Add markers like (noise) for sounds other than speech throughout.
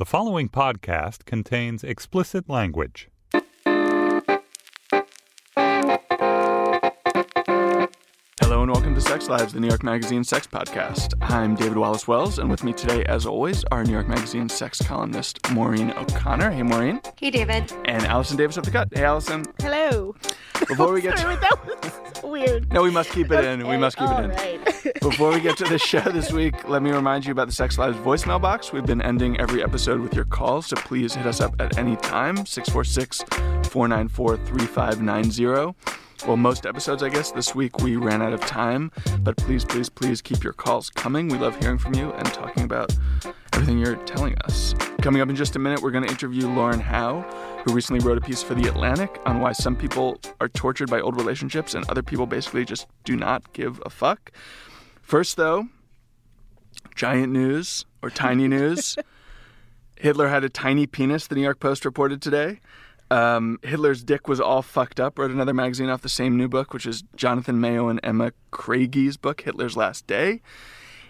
The following podcast contains explicit language. Hello and welcome to Sex Lives, the New York Magazine sex podcast. I'm David Wallace Wells, and with me today, as always, are New York Magazine sex columnist Maureen O'Connor. Hey, Maureen. Hey, David. And Allison Davis of The Cut. Hey, Allison. Hello. Before we (laughs) get Sorry, to. Weird. No, we must keep it in. We must keep it in. all right. (laughs) Before we get to the show this week, let me remind you about the Sex Lives voicemail box. We've been ending every episode with your calls, so please hit us up at any time 646 494 3590. Well, most episodes, I guess. This week we ran out of time, but please, please, please keep your calls coming. We love hearing from you and talking about everything you're telling us. Coming up in just a minute, we're going to interview Lauren Howe, who recently wrote a piece for The Atlantic on why some people are tortured by old relationships and other people basically just do not give a fuck. First, though, giant news or tiny news. (laughs) Hitler had a tiny penis, the New York Post reported today. Um, Hitler's dick was all fucked up, wrote another magazine off the same new book, which is Jonathan Mayo and Emma Craigie book, Hitler's Last Day.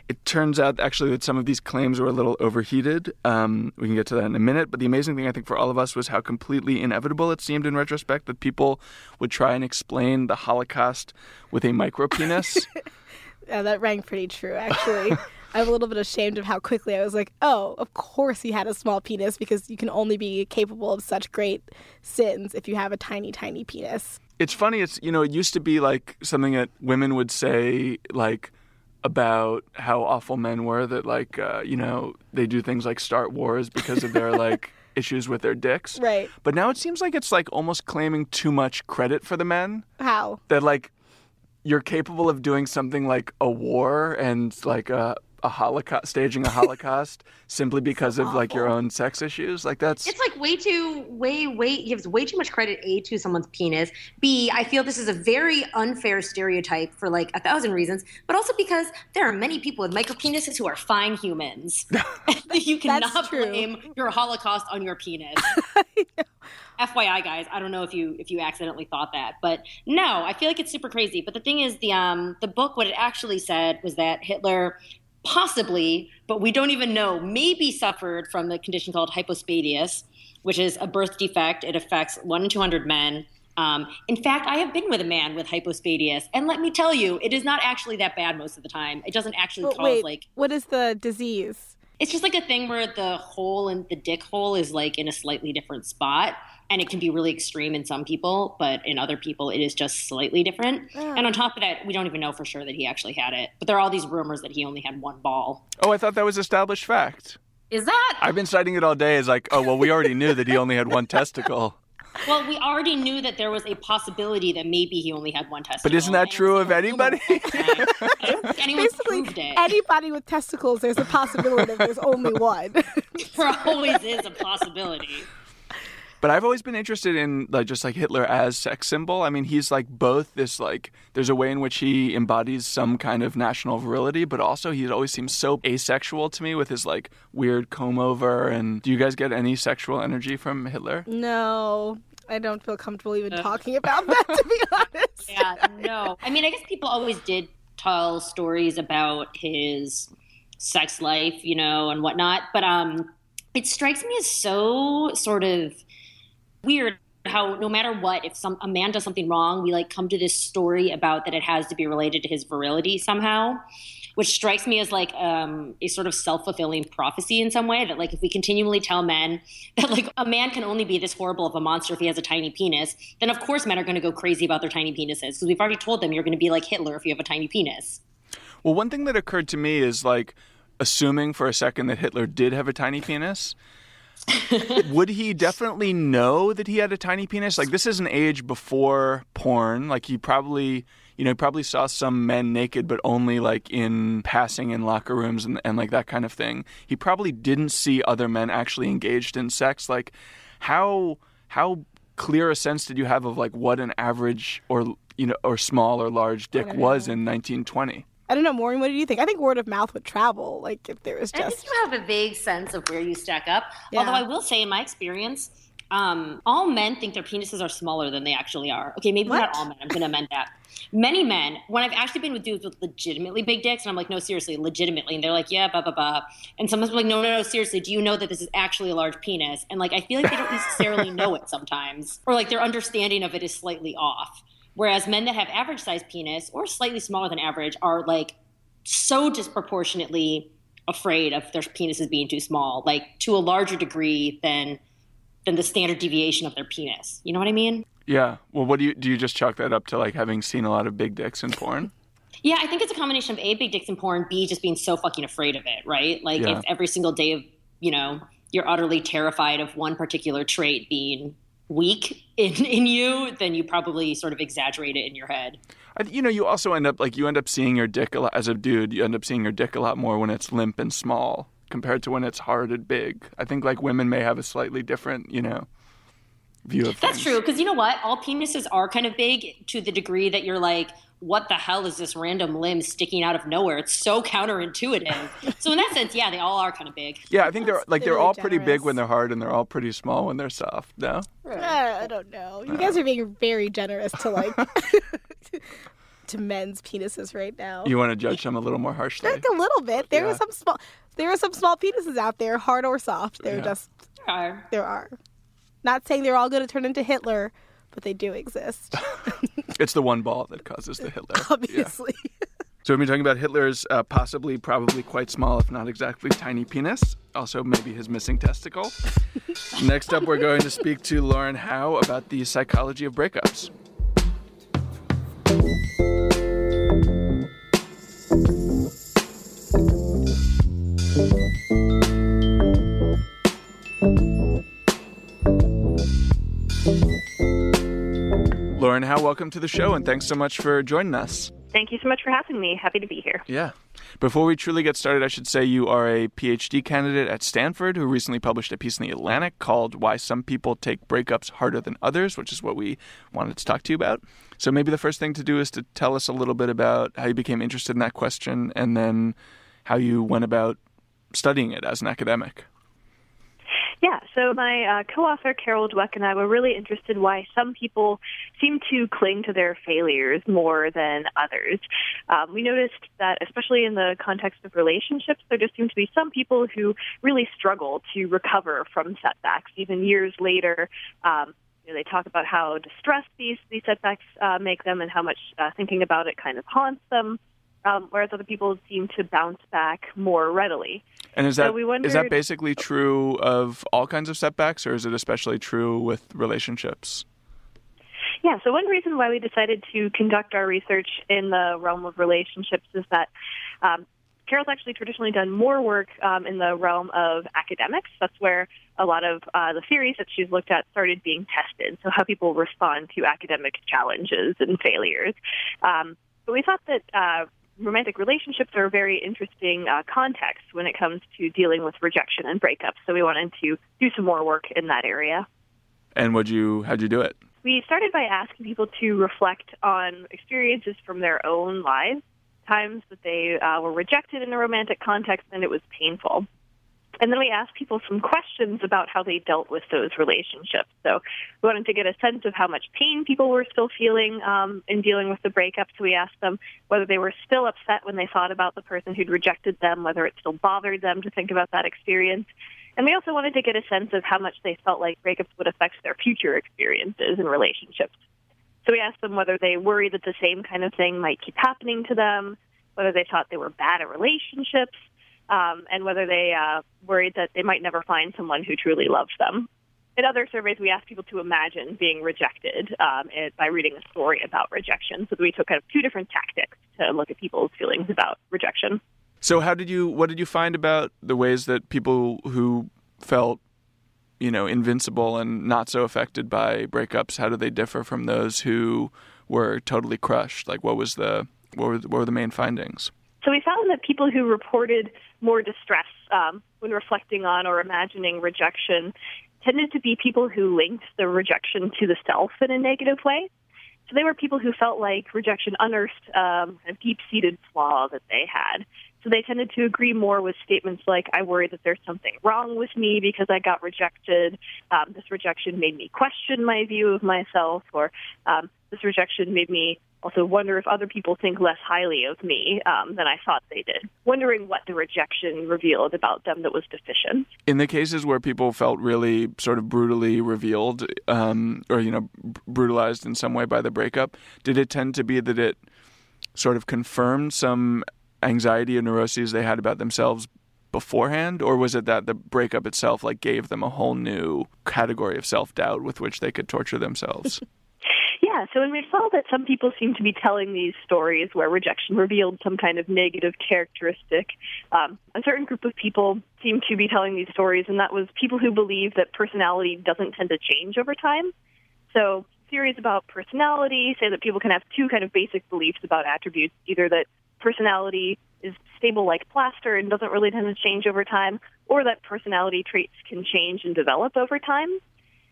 It turns out actually that some of these claims were a little overheated. Um, we can get to that in a minute. But the amazing thing I think for all of us was how completely inevitable it seemed in retrospect that people would try and explain the Holocaust with a micro penis. (laughs) Yeah, that rang pretty true, actually. (laughs) I'm a little bit ashamed of how quickly I was like, oh, of course he had a small penis because you can only be capable of such great sins if you have a tiny, tiny penis. it's funny. It's you know, it used to be like something that women would say like about how awful men were. That like uh, you know they do things like start wars because of their like (laughs) issues with their dicks. Right. But now it seems like it's like almost claiming too much credit for the men. How? That like you're capable of doing something like a war and like a a holocaust staging a holocaust simply because of like your own sex issues like that's It's like way too, way, way, gives way too much credit, A, to someone's penis. B, I feel this is a very unfair stereotype for like a thousand reasons, but also because there are many people with micro penises who are fine humans. (laughs) (laughs) you cannot true. blame your Holocaust on your penis. (laughs) FYI, guys, I don't know if you if you accidentally thought that, but no, I feel like it's super crazy. But the thing is, the um the book, what it actually said was that Hitler possibly, but we don't even know, maybe suffered from the condition called hypospadias, which is a birth defect. It affects one in two hundred men. Um, in fact, I have been with a man with hypospadias, and let me tell you, it is not actually that bad most of the time. It doesn't actually But cause wait, like what is the disease? it's just like a thing where the hole in the dick hole is like in a slightly different spot and it can be really extreme in some people but in other people it is just slightly different Ah. and on top of that we don't even know for sure that he actually had it but there are all these rumors that he only had one ball oh i thought that was established fact is that i've been citing it all day as like oh well we already knew that he only had one testicle (laughs) well we already knew that there was a possibility that maybe he only had one testicle But isn't that true of anybody? the whole time. I don't think anyone Basically, proved it anybody with testicles, there's a possibility that there's only one. (laughs) there always is a possibility But I've always been interested in like just like Hitler as sex symbol. I mean, he's like both this like there's a way in which he embodies some kind of national virility, but also he always seems so asexual to me with his like weird comb over. And do you guys get any sexual energy from Hitler? no, I don't feel comfortable even talking about that, to be (laughs) honest. yeah, no. I mean, I guess people always did tell stories about his sex life, you know, and whatnot. But um, it strikes me as so sort of weird how no matter what, if some a man does something wrong, we like come to this story about that it has to be related to his virility somehow. Which strikes me as like um, a sort of self fulfilling prophecy in some way that like if we continually tell men (laughs) that like a man can only be this horrible of a monster if he has a tiny penis, then of course men are going to go crazy about their tiny penises because we've already told them you're going to be like Hitler if you have a tiny penis. Well, one thing that occurred to me is like assuming for a second that Hitler did have a tiny penis. (laughs) would he definitely know that he had a tiny penis? Like this is an age before porn. Like he probably, you know, he probably saw some men naked, but only like in passing in locker rooms and, and like that kind of thing. He probably didn't see other men actually engaged in sex. Like how how clear a sense did you have of like what an average or you know or small or large dick was in 1920? I don't know, Maureen, what do you think? I think word of mouth would travel, like if there was just. I think you have a vague sense of where you stack up. Yeah. Although I will say, in my experience, um, all men think their penises are smaller than they actually are. Okay, maybe What? not all men. I'm going to amend that. Many men, when I've actually been with dudes with legitimately big dicks, and I'm like, no, seriously, legitimately, and they're like, yeah, blah blah blah, and someone's like, no, no, no, seriously, do you know that this is actually a large penis? And like, I feel like they don't necessarily (laughs) know it sometimes, or like their understanding of it is slightly off. Whereas men that have average size penis or slightly smaller than average are like so disproportionately afraid of their penises being too small, like to a larger degree than than the standard deviation of their penis. You know what I mean? Yeah. Well, what do you do? You just chalk that up to like having seen a lot of big dicks in porn? Yeah, I think it's a combination of A, big dicks in porn, B, just being so fucking afraid of it, right? Like Yeah. if every single day of, you know, you're utterly terrified of one particular trait being weak in, (laughs) in you, then you probably sort of exaggerate it in your head. I, you know, you also end up like you end up seeing your dick a lot as a dude. You end up seeing your dick a lot more when it's limp and small compared to when it's hard and big. I think like women may have a slightly different, you know, view of That's things. true, because you know what? All penises are kind of big to the degree that you're like, what the hell is this random limb sticking out of nowhere? It's so counterintuitive. so in that sense, yeah, they all are kind of big. Yeah, I think they're like they're really all pretty big when they're hard and they're all pretty small when they're soft. No. Uh, I don't know. You guys are being very generous to like (laughs) to men's penises right now. You want to judge them a little more harshly. like a little bit. There Yeah. are some small. There are some small penises out there, hard or soft. They're Yeah. just Are. there are. Not saying they're all going to turn into Hitler, but they do exist, (laughs) It's the one ball that causes the Hitler. Yeah. obviously. So we've been talking about Hitler's uh, possibly, probably quite small, if not exactly tiny penis. Also, maybe his missing testicle. (laughs) Next up, we're going to speak to Lauren Howe about the psychology of breakups. Howe, welcome to the show, and thanks so much for joining us. Thank you so much for having me. Happy to be here. Yeah. Before we truly get started, I should say you are a PhD candidate at Stanford who recently published a piece in the Atlantic called Why Some People Take Breakups Harder Than Others, which is what we wanted to talk to you about. So maybe the first thing to do is to tell us a little bit about how you became interested in that question and then how you went about studying it as an academic. Yeah, so my uh, co-author Carol Dweck and I were really interested why some people seem to cling to their failures more than others. Um, we noticed that, especially in the context of relationships, there just seem to be some people who really struggle to recover from setbacks, even years later. Um, they talk about how distressed these these setbacks uh, make them, and how much uh, thinking about it kind of haunts them. Um, whereas other people seem to bounce back more readily. And is So that we is that basically true of all kinds of setbacks or is it especially true with relationships? Yeah, so one reason why we decided to conduct our research in the realm of relationships is that um, Carol's actually traditionally done more work um, in the realm of academics. That's where a lot of uh, the theories that she's looked at started being tested. So, how people respond to academic challenges and failures. Um, but we thought that uh, romantic relationships are a very interesting uh, context when it comes to dealing with rejection and breakups. So, we wanted to do some more work in that area. And would you how'd you do it? We started by asking people to reflect on experiences from their own lives, times that they uh, were rejected in a romantic context and it was painful. And then we asked people some questions about how they dealt with those relationships. So we wanted to get a sense of how much pain people were still feeling um, in dealing with the breakup. So we asked them whether they were still upset when they thought about the person who'd rejected them, whether it still bothered them to think about that experience. And we also wanted to get a sense of how much they felt like breakups would affect their future experiences in relationships. So we asked them whether they worried that the same kind of thing might keep happening to them, whether they thought they were bad at relationships, um, and whether they uh, worried that they might never find someone who truly loves them. In other surveys, we asked people to imagine being rejected um, it, by reading a story about rejection. So we took kind of two different tactics to look at people's feelings about rejection. So how did you what did you find about the ways that people who felt you know invincible and not so affected by breakups how do they differ from those who were totally crushed like what was the what were, what were the main findings So we found that people who reported more distress um, when reflecting on or imagining rejection tended to be people who linked the rejection to the self in a negative way. So they were people who felt like rejection unearthed um, a deep-seated flaw that they had. So they tended to agree more with statements like, I worry that there's something wrong with me because I got rejected. Um, this rejection made me question my view of myself, or um, this rejection made me also wonder if other people think less highly of me um, than I thought they did, wondering what the rejection revealed about them that was deficient. In the cases where people felt really sort of brutally revealed um, or, you know, brutalized in some way by the breakup, did it tend to be that it sort of confirmed some anxiety or neuroses they had about themselves beforehand? Or was it that the breakup itself like gave them a whole new category of self-doubt with which they could torture themselves (laughs) yeah so when we saw that some people seem to be telling these stories where rejection revealed some kind of negative characteristic um, a certain group of people seem to be telling these stories and that was people who believe that personality doesn't tend to change over time so theories about personality say that people can have two kind of basic beliefs about attributes either that personality is stable like plaster and doesn't really tend to change over time, or that personality traits can change and develop over time.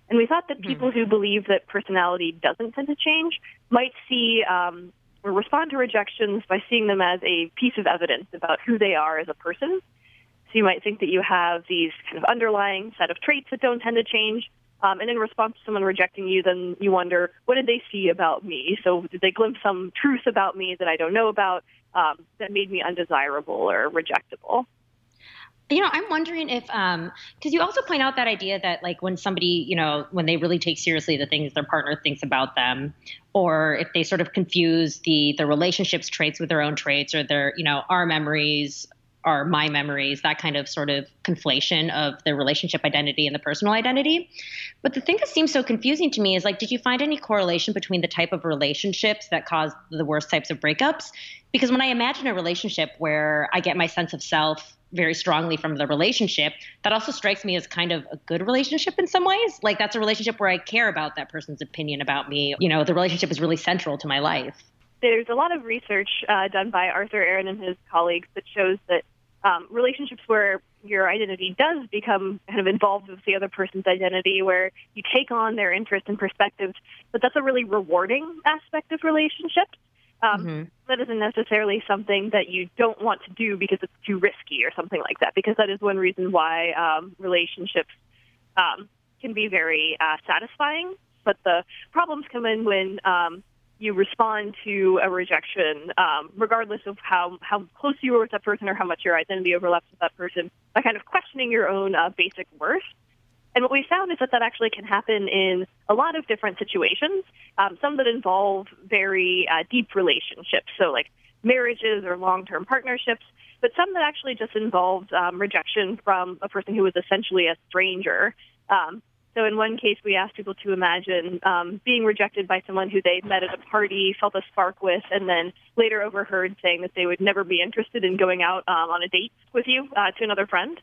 And we thought that people who believe that personality doesn't tend to change might see um, or respond to rejections by seeing them as a piece of evidence about who they are as a person. So you might think that you have these kind of underlying set of traits that don't tend to change. Um, and in response to someone rejecting you, then you wonder, what did they see about me? So did they glimpse some truth about me that I don't know about? um, that made me undesirable or rejectable. You know, I'm wondering if, um, because you also point out that idea that, like, when somebody, you know, when they really take seriously the things their partner thinks about them, or if they sort of confuse the the relationships traits with their own traits, or their, you know, our memories are my memories, that kind of sort of conflation of the relationship identity and the personal identity. But the thing that seems so confusing to me is like, did you find any correlation between the type of relationships that cause the worst types of breakups? Because when I imagine a relationship where I get my sense of self very strongly from the relationship, that also strikes me as kind of a good relationship in some ways. Like that's a relationship where I care about that person's opinion about me. You know, the relationship is really central to my life there's a lot of research uh, done by Arthur Aron and his colleagues that shows that um, relationships where your identity does become kind of involved with the other person's identity, where you take on their interests and perspectives, but that's a really rewarding aspect of relationships. Um, mm-hmm. That isn't necessarily something that you don't want to do because it's too risky or something like that, because that is one reason why um, relationships um, can be very uh, satisfying. But the problems come in when um, you respond to a rejection, um, regardless of how, how close you were with that person or how much your identity overlaps with that person, by kind of questioning your own uh, basic worth. And what we found is that that actually can happen in a lot of different situations, um, some that involve very uh, deep relationships, so like marriages or long-term partnerships, but some that actually just involved um, rejection from a person who was essentially a stranger. Um, so in one case, we asked people to imagine um, being rejected by someone who they met at a party, felt a spark with, and then later overheard saying that they would never be interested in going out um, on a date with you uh, to another friend.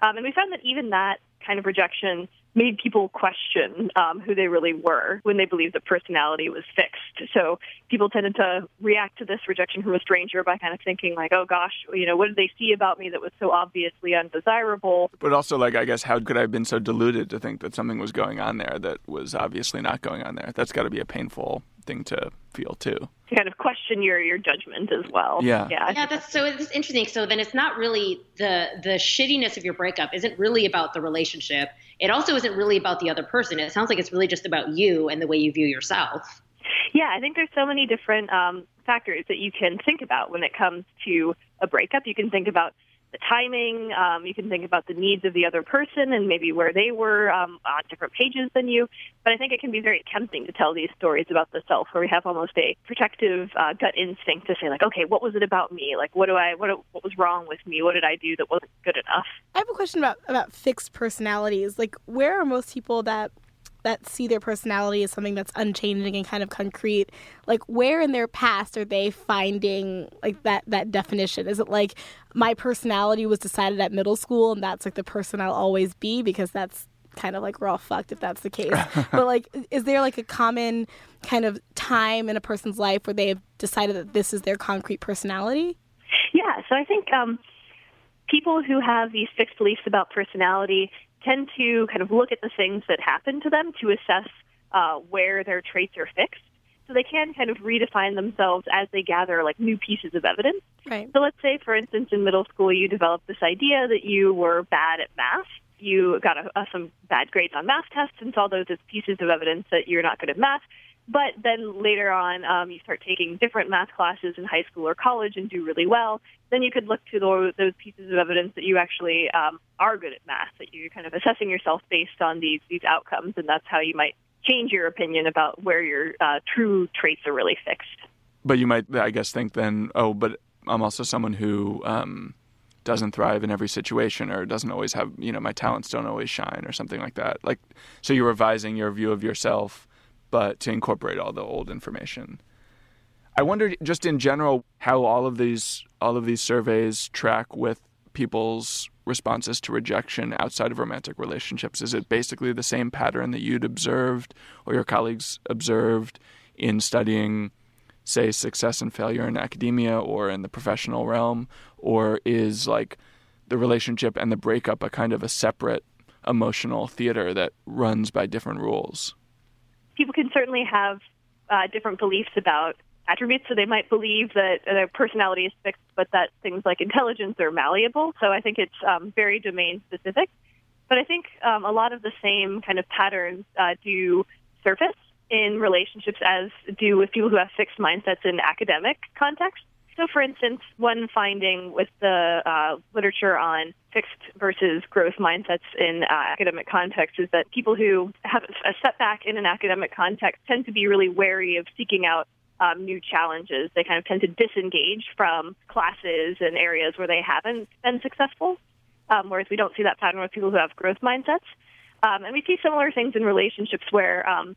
Um, and we found that even that kind of rejection made people question um, who they really were when they believed that personality was fixed. So people tended to react to this rejection from a stranger by kind of thinking like, "Oh gosh, you know, what did they see about me that was so obviously undesirable?" But also, like, I guess, how could I have been so deluded to think that something was going on there that was obviously not going on there? That's got to be a painful thing to feel too. To kind of question your your judgment as well. Yeah. Yeah. Yeah. That's so it's interesting. So then it's not really the the shittiness of your breakup isn't really about the relationship it also isn't really about the other person. It sounds like it's really just about you and the way you view yourself. Yeah, I think there's so many different um, factors that you can think about when it comes to a breakup. You can think about the timing. Um, you can think about the needs of the other person and maybe where they were um, on different pages than you. But I think it can be very tempting to tell these stories about the self, where we have almost a protective uh, gut instinct to say, like, okay, what was it about me? Like, what do I, what, what was wrong with me? What did I do that wasn't good enough? I have a question about about fixed personalities. Like, where are most people that that see their personality as something that's unchanging and kind of concrete like where in their past are they finding like that that definition? Is it like my personality was decided at middle school and that's like the person i'll always be? Because that's kind of like we're all fucked if that's the case. (laughs) But like is there like a common kind of time in a person's life where they have decided that this is their concrete personality? Yeah so i think um people who have these fixed beliefs about personality tend to kind of look at the things that happen to them to assess uh, where their traits are fixed. So they can kind of redefine themselves as they gather like new pieces of evidence. Right. So let's say, for instance, in middle school, you developed this idea that you were bad at math. You got a, a, some bad grades on math tests and saw those as pieces of evidence that you're not good at math. But then later on, um, you start taking different math classes in high school or college and do really well. Then you could look to those, those pieces of evidence that you actually um, are good at math, that you're kind of assessing yourself based on these these outcomes, and that's how you might change your opinion about where your uh, true traits are really fixed. But you might, I guess, think then, oh, but I'm also someone who um, doesn't thrive in every situation or doesn't always have, you know, my talents don't always shine or something like that. Like, so you're revising your view of yourself but to incorporate all the old information. I wondered just in general how all of these all of these surveys track with people's responses to rejection outside of romantic relationships. Is it basically the same pattern that you'd observed or your colleagues observed in studying say success and failure in academia or in the professional realm or is like the relationship and the breakup a kind of a separate emotional theater that runs by different rules? People can certainly have uh, different beliefs about attributes. So they might believe that their personality is fixed, but that things like intelligence are malleable. So I think it's um, very domain specific. But I think um, a lot of the same kind of patterns uh, do surface in relationships as do with people who have fixed mindsets in academic contexts. So, for instance, one finding with the uh, literature on fixed versus growth mindsets in uh, academic context is that people who have a setback in an academic context tend to be really wary of seeking out um, new challenges. They kind of tend to disengage from classes and areas where they haven't been successful, um, whereas we don't see that pattern with people who have growth mindsets. Um, and we see similar things in relationships where um,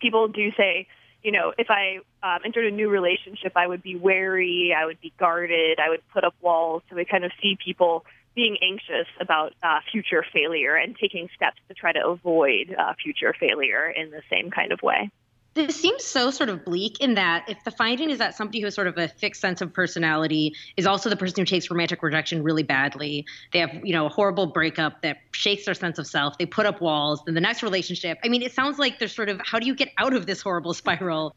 people do say, you know, if I um, entered a new relationship, I would be wary, I would be guarded, I would put up walls. So we kind of see people being anxious about uh, future failure and taking steps to try to avoid uh, future failure in the same kind of way. This seems so sort of bleak in that if the finding is that somebody who has sort of a fixed sense of personality is also the person who takes romantic rejection really badly, they have, you know, a horrible breakup that shakes their sense of self, they put up walls, then the next relationship. I mean, it sounds like there's sort of how do you get out of this horrible (laughs) spiral?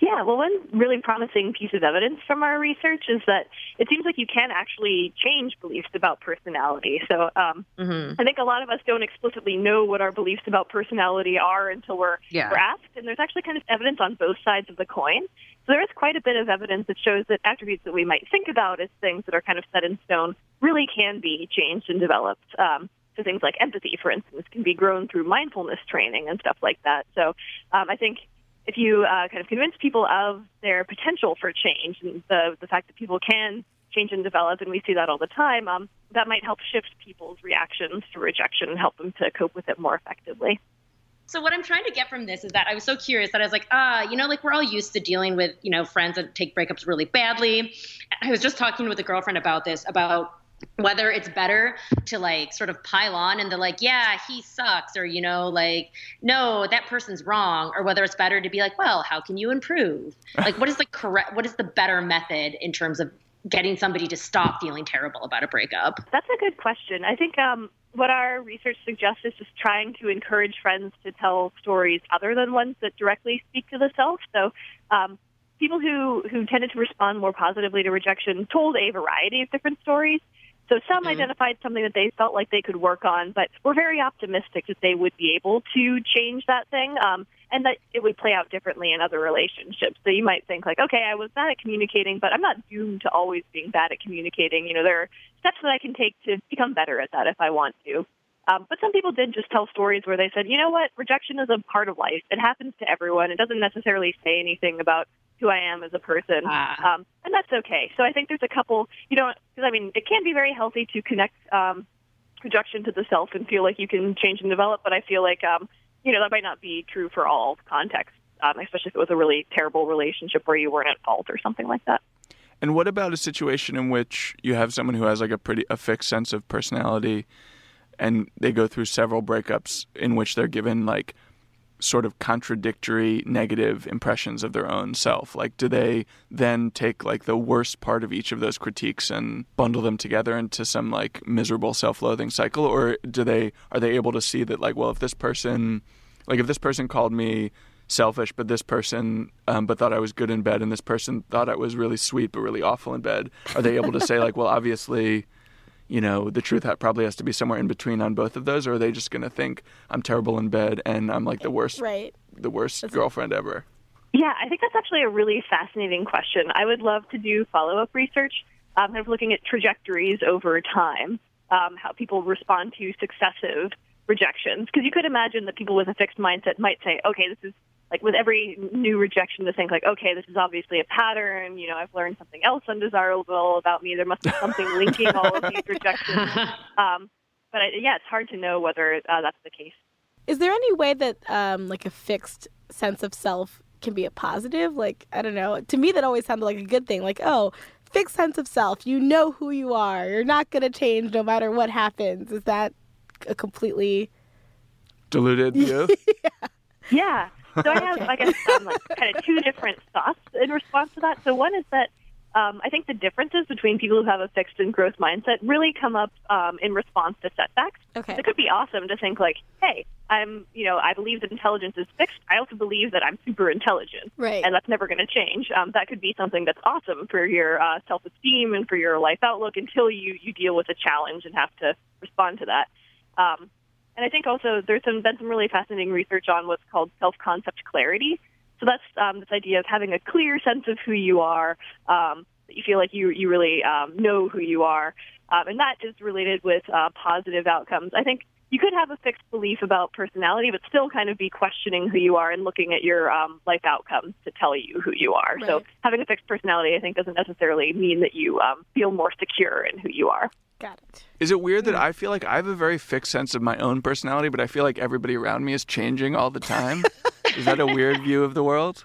Yeah, well, one really promising piece of evidence from our research is that it seems like you can actually change beliefs about personality. So um, mm-hmm. I think a lot of us don't explicitly know what our beliefs about personality are until we're, yeah. we're asked. And there's actually kind of evidence on both sides of the coin. So there is quite a bit of evidence that shows that attributes that we might think about as things that are kind of set in stone really can be changed and developed. Um, so things like empathy, for instance, can be grown through mindfulness training and stuff like that. So um, I think if you uh, kind of convince people of their potential for change and the the fact that people can change and develop, and we see that all the time, um, that might help shift people's reactions to rejection and help them to cope with it more effectively. So what I'm trying to get from this is that I was so curious that I was like, ah, you know, like we're all used to dealing with, you know, friends that take breakups really badly. I was just talking with a girlfriend about this, about whether it's better to like sort of pile on and they're like, yeah, he sucks, or, you know, like, no, that person's wrong, or whether it's better to be like, well, how can you improve? Like, what is the correct, what is the better method in terms of getting somebody to stop feeling terrible about a breakup? That's a good question. I think um, what our research suggests is just trying to encourage friends to tell stories other than ones that directly speak to the self. So, um, people who, who tended to respond more positively to rejection told a variety of different stories. So some mm-hmm. identified something that they felt like they could work on, but we're very optimistic that they would be able to change that thing. Um, and that it would play out differently in other relationships. So you might think like, okay, I was bad at communicating, but I'm not doomed to always being bad at communicating. You know, there are steps that I can take to become better at that if I want to. Um, but some people did just tell stories where they said, you know what, rejection is a part of life. It happens to everyone. It doesn't necessarily say anything about who I am as a person, ah. um, and that's okay. So I think there's a couple, you know, because I mean, it can be very healthy to connect um, rejection to the self and feel like you can change and develop. But I feel like, um, you know, that might not be true for all contexts, um, especially if it was a really terrible relationship where you weren't at fault or something like that. And what about a situation in which you have someone who has like a pretty a fixed sense of personality, and they go through several breakups in which they're given like sort of contradictory negative impressions of their own self like do they then take like the worst part of each of those critiques and bundle them together into some like miserable self-loathing cycle or do they are they able to see that like well if this person like if this person called me selfish, but this person, um, but thought I was good in bed, and this person thought I was really sweet but really awful in bed? Are they able to say like, well, obviously, you know, the truth probably has to be somewhere in between on both of those, or are they just going to think I'm terrible in bed and I'm like the worst, Right. the worst girlfriend ever? Yeah, I think that's actually a really fascinating question. I would love to do follow up research, um, kind of looking at trajectories over time, um, how people respond to successive rejections. Because you could imagine that people with a fixed mindset might say, okay, this is like with every new rejection to think like, okay, this is obviously a pattern. You know, I've learned something else undesirable about me. There must be something (laughs) linking all of these rejections. (laughs) Um, but I, yeah, it's hard to know whether uh, that's the case. Is there any way that um, like a fixed sense of self can be a positive? Like I don't know. To me, that always sounded like a good thing. Like oh, fixed sense of self. You know who you are. You're not going to change no matter what happens. Is that a completely diluted view. (laughs) Yeah. So I have, I guess, um, like kind of two different thoughts in response to that. So one is that um, I think the differences between people who have a fixed and growth mindset really come up um, in response to setbacks. Okay. It could be awesome to think like, hey, I'm, you know, I believe that intelligence is fixed. I also believe that I'm super intelligent, Right. and that's never going to change. Um, that could be something that's awesome for your uh, self-esteem and for your life outlook until you you deal with a challenge and have to respond to that. Um, and I think also there's some, been some really fascinating research on what's called self-concept clarity. So that's um, this idea of having a clear sense of who you are, um, that you feel like you you really um, know who you are, um, and that is related with uh, positive outcomes. I think you could have a fixed belief about personality, but still kind of be questioning who you are and looking at your um, life outcomes to tell you who you are. So having a fixed personality, I think, doesn't necessarily mean that you um, feel more secure in who you are. Got it. Is it weird that I feel like I have a very fixed sense of my own personality, but I feel like everybody around me is changing all the time? (laughs) is that a weird view of the world?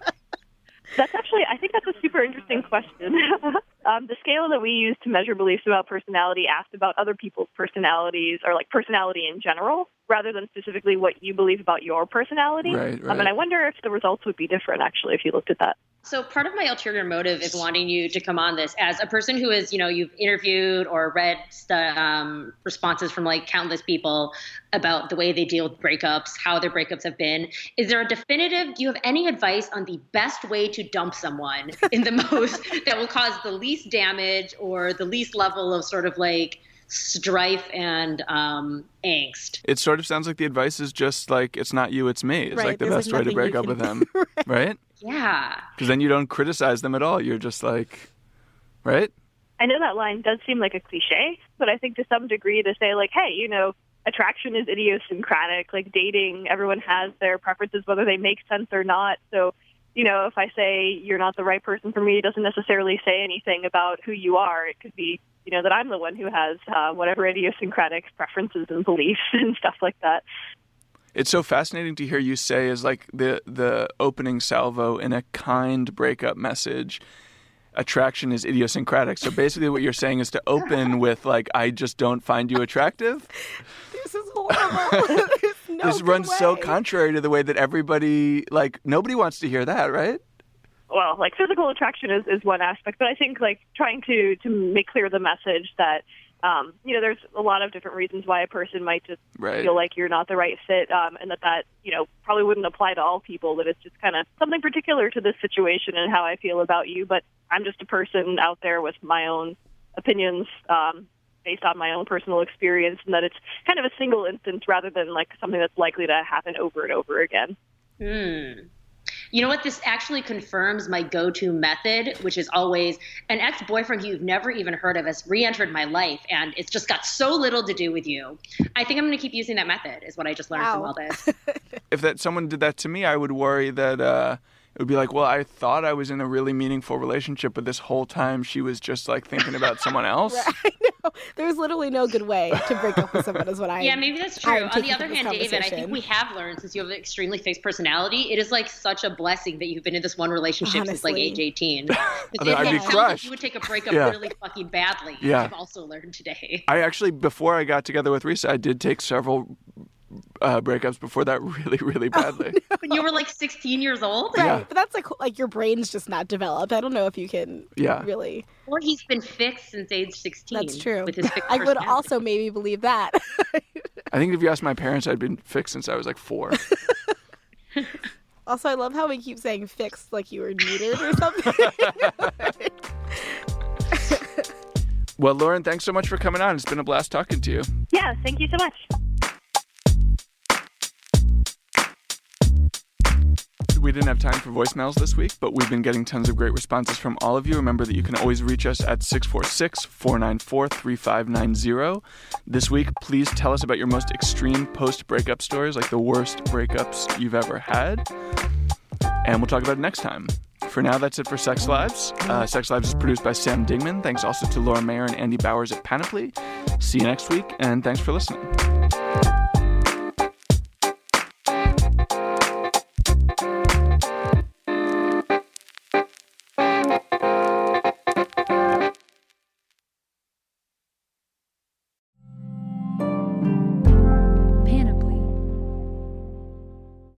That's actually, I think that's a super interesting question. (laughs) um, the scale that we use to measure beliefs about personality asked about other people's personalities or like personality in general, rather than specifically what you believe about your personality. Right, Um, and right. I wonder if the results would be different actually if you looked at that. So part of my ulterior motive is wanting you to come on this as a person who is, you know, you've interviewed or read stu- um, responses from like countless people about the way they deal with breakups, how their breakups have been. Is there a definitive? Do you have any advice on the best way to dump someone in the (laughs) most that will cause the least damage or the least level of sort of like strife and um, angst? It sort of sounds like the advice is just like it's not you, it's me. It's Right, like the there's, best like, way to break up with them, (laughs) right? Yeah. Because then you don't criticize them at all. You're just like, right? I know that line does seem like a cliche, but I think to some degree to say like, hey, you know, attraction is idiosyncratic. Like dating, everyone has their preferences, whether they make sense or not. So, you know, if I say you're not the right person for me, it doesn't necessarily say anything about who you are. It could be, you know, that I'm the one who has uh, whatever idiosyncratic preferences and beliefs (laughs) and stuff like that. It's so fascinating to hear you say is like the the opening salvo in a kind breakup message. Attraction is idiosyncratic. So basically, what you're saying is to open (laughs) with like, "I just don't find you attractive." (laughs) This is horrible. No this runs so contrary to the way that everybody like nobody wants to hear that, right? well, like physical attraction is, is one aspect, but I think like trying to to make clear the message that um, you know there's a lot of different reasons why a person might just Right. feel like you're not the right fit, um, and that that you know probably wouldn't apply to all people. That it's just kind of something particular to this situation and how I feel about you. But I'm just a person out there with my own opinions. Um, based on my own personal experience and that it's kind of a single instance rather than like something that's likely to happen over and over again. Hmm. You know what? This actually confirms my go to method, which is always an ex boyfriend who you've never even heard of has re entered my life, and it's just got so little to do with you. I think I'm going to keep using that method, is what I just learned from all this. (laughs) If that someone did that to me, I would worry that uh, it would be like, well, I thought I was in a really meaningful relationship, but this whole time she was just like thinking about someone (laughs) else. (laughs) I know. There's literally no good way to break up with someone, is what I. (laughs) yeah, maybe that's true. On the other hand, David, I think we have learned since you have an extremely fixed personality, it is like such a blessing that you've been in this one relationship since like age 18. I mean, I'd be It sounds like crushed. You would take a breakup Yeah. really fucking badly. Yeah. I've also learned today. I actually, before I got together with Risa, I did take several uh, breakups before that really, really badly. When you were like 16 years old? Right, Yeah. but that's like like your brain's just not developed. I don't know if you can Yeah. really. Or he's been fixed since age 16. That's true. With his (laughs) I would also maybe believe that. (laughs) I think if you ask my parents, I'd been fixed since I was like four. (laughs) Also, I love how we keep saying fixed like you were neutered or something. Well, Lauren, thanks so much for coming on. It's been a blast talking to you. Yeah, thank you so much. Didn't have time for voicemails this week, but we've been getting tons of great responses from all of you. Remember that you can always reach us at 646 494 3590. This week, please tell us about your most extreme post breakup stories, like the worst breakups you've ever had. And we'll talk about it next time. For now, that's it for Sex Lives. Uh, Sex Lives is produced by Sam Dingman. Thanks also to Laura Mayer and Andy Bowers at Panoply. See you next week, and thanks for listening.